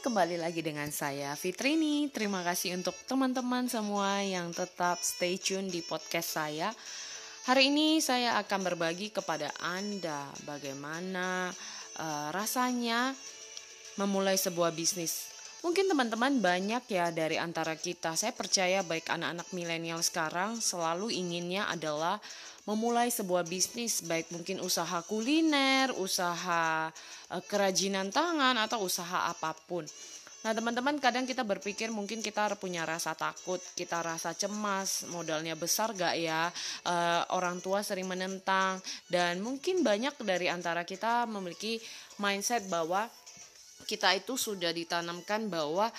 kembali lagi dengan saya Fitrini. Terima kasih untuk teman-teman semua yang tetap stay tune di podcast saya. Hari ini saya akan berbagi kepada Anda bagaimana uh, rasanya memulai sebuah bisnis. Mungkin teman-teman banyak ya dari antara kita. Saya percaya baik anak-anak milenial sekarang selalu inginnya adalah memulai sebuah bisnis baik mungkin usaha kuliner, usaha uh, kerajinan tangan atau usaha apa pun. Nah, teman-teman, kadang kita berpikir mungkin kita punya rasa takut, kita rasa cemas, modalnya besar gak ya? Uh, orang tua sering menentang, dan mungkin banyak dari antara kita memiliki mindset bahwa kita itu sudah ditanamkan bahwa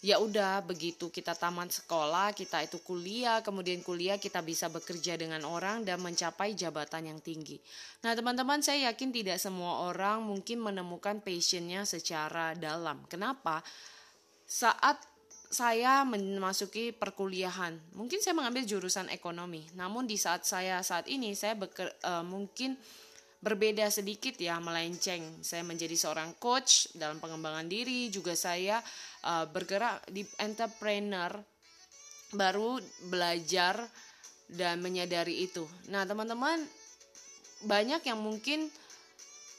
ya udah begitu kita tamat sekolah kita itu kuliah kemudian kuliah kita bisa bekerja dengan orang dan mencapai jabatan yang tinggi. Nah teman-teman saya yakin tidak semua orang mungkin menemukan passionnya secara dalam. Kenapa? Saat saya memasuki perkuliahan mungkin saya mengambil jurusan ekonomi namun di saat saya saat ini saya beker, uh, mungkin berbeda sedikit ya melenceng. Saya menjadi seorang coach dalam pengembangan diri, juga saya uh, bergerak di entrepreneur baru belajar dan menyadari itu. Nah, teman-teman banyak yang mungkin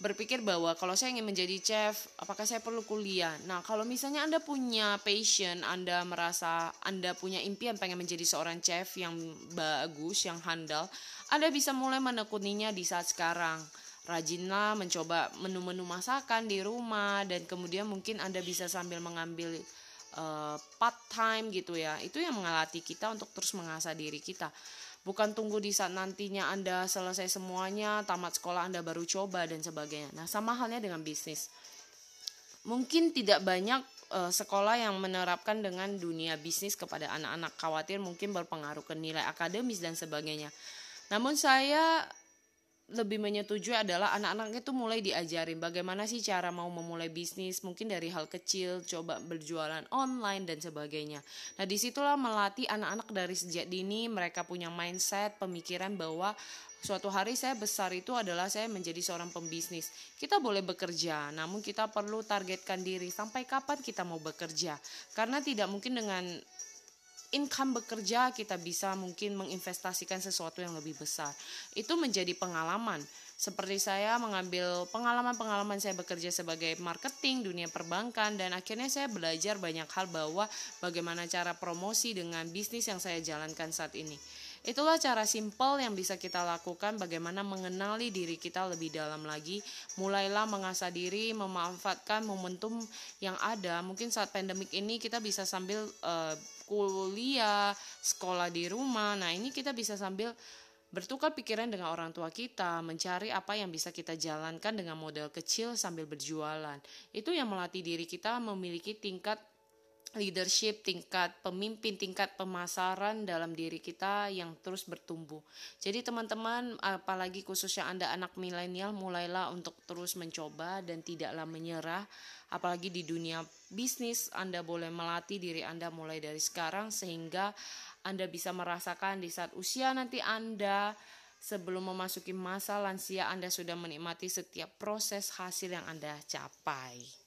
berpikir bahwa kalau saya ingin menjadi chef, apakah saya perlu kuliah? Nah, kalau misalnya Anda punya passion, Anda merasa Anda punya impian pengen menjadi seorang chef yang bagus, yang handal, Anda bisa mulai menekuninya di saat sekarang. Rajinlah mencoba menu-menu masakan di rumah dan kemudian mungkin Anda bisa sambil mengambil uh, part time gitu ya. Itu yang mengalati kita untuk terus mengasah diri kita bukan tunggu di saat nantinya Anda selesai semuanya, tamat sekolah Anda baru coba dan sebagainya. Nah, sama halnya dengan bisnis. Mungkin tidak banyak uh, sekolah yang menerapkan dengan dunia bisnis kepada anak-anak khawatir mungkin berpengaruh ke nilai akademis dan sebagainya. Namun saya lebih menyetujui adalah anak-anak itu mulai diajarin bagaimana sih cara mau memulai bisnis mungkin dari hal kecil coba berjualan online dan sebagainya nah di situlah melatih anak-anak dari sejak dini mereka punya mindset pemikiran bahwa suatu hari saya besar itu adalah saya menjadi seorang pembisnis. Kita boleh bekerja, namun kita perlu targetkan diri sampai kapan kita mau bekerja. Karena tidak mungkin dengan income bekerja kita bisa mungkin menginvestasikan sesuatu yang lebih besar. Itu menjadi pengalaman. Seperti saya mengambil pengalaman-pengalaman saya bekerja sebagai marketing dunia perbankan dan akhirnya saya belajar banyak hal bahwa bagaimana cara promosi dengan bisnis yang saya jalankan saat ini. Itulah cara simpel yang bisa kita lakukan bagaimana mengenali diri kita lebih dalam lagi. Mulailah mengasah diri, memanfaatkan momentum yang ada. Mungkin saat pandemik ini kita bisa sambil uh, kuliah, sekolah di rumah. Nah, ini kita bisa sambil bertukar pikiran dengan orang tua kita, mencari apa yang bisa kita jalankan dengan model kecil sambil berjualan. Itu yang melatih diri kita memiliki tingkat leadership, tingkat pemimpin, tingkat pemasaran dalam diri kita yang terus bertumbuh. Jadi teman-teman, apalagi khususnya Anda anak milenial, mulailah untuk terus mencoba dan tidaklah menyerah. Apalagi di dunia bisnis, Anda boleh melatih diri Anda mulai dari sekarang sehingga Anda bisa merasakan di saat usia nanti Anda sebelum memasuki masa lansia Anda sudah menikmati setiap proses hasil yang Anda capai.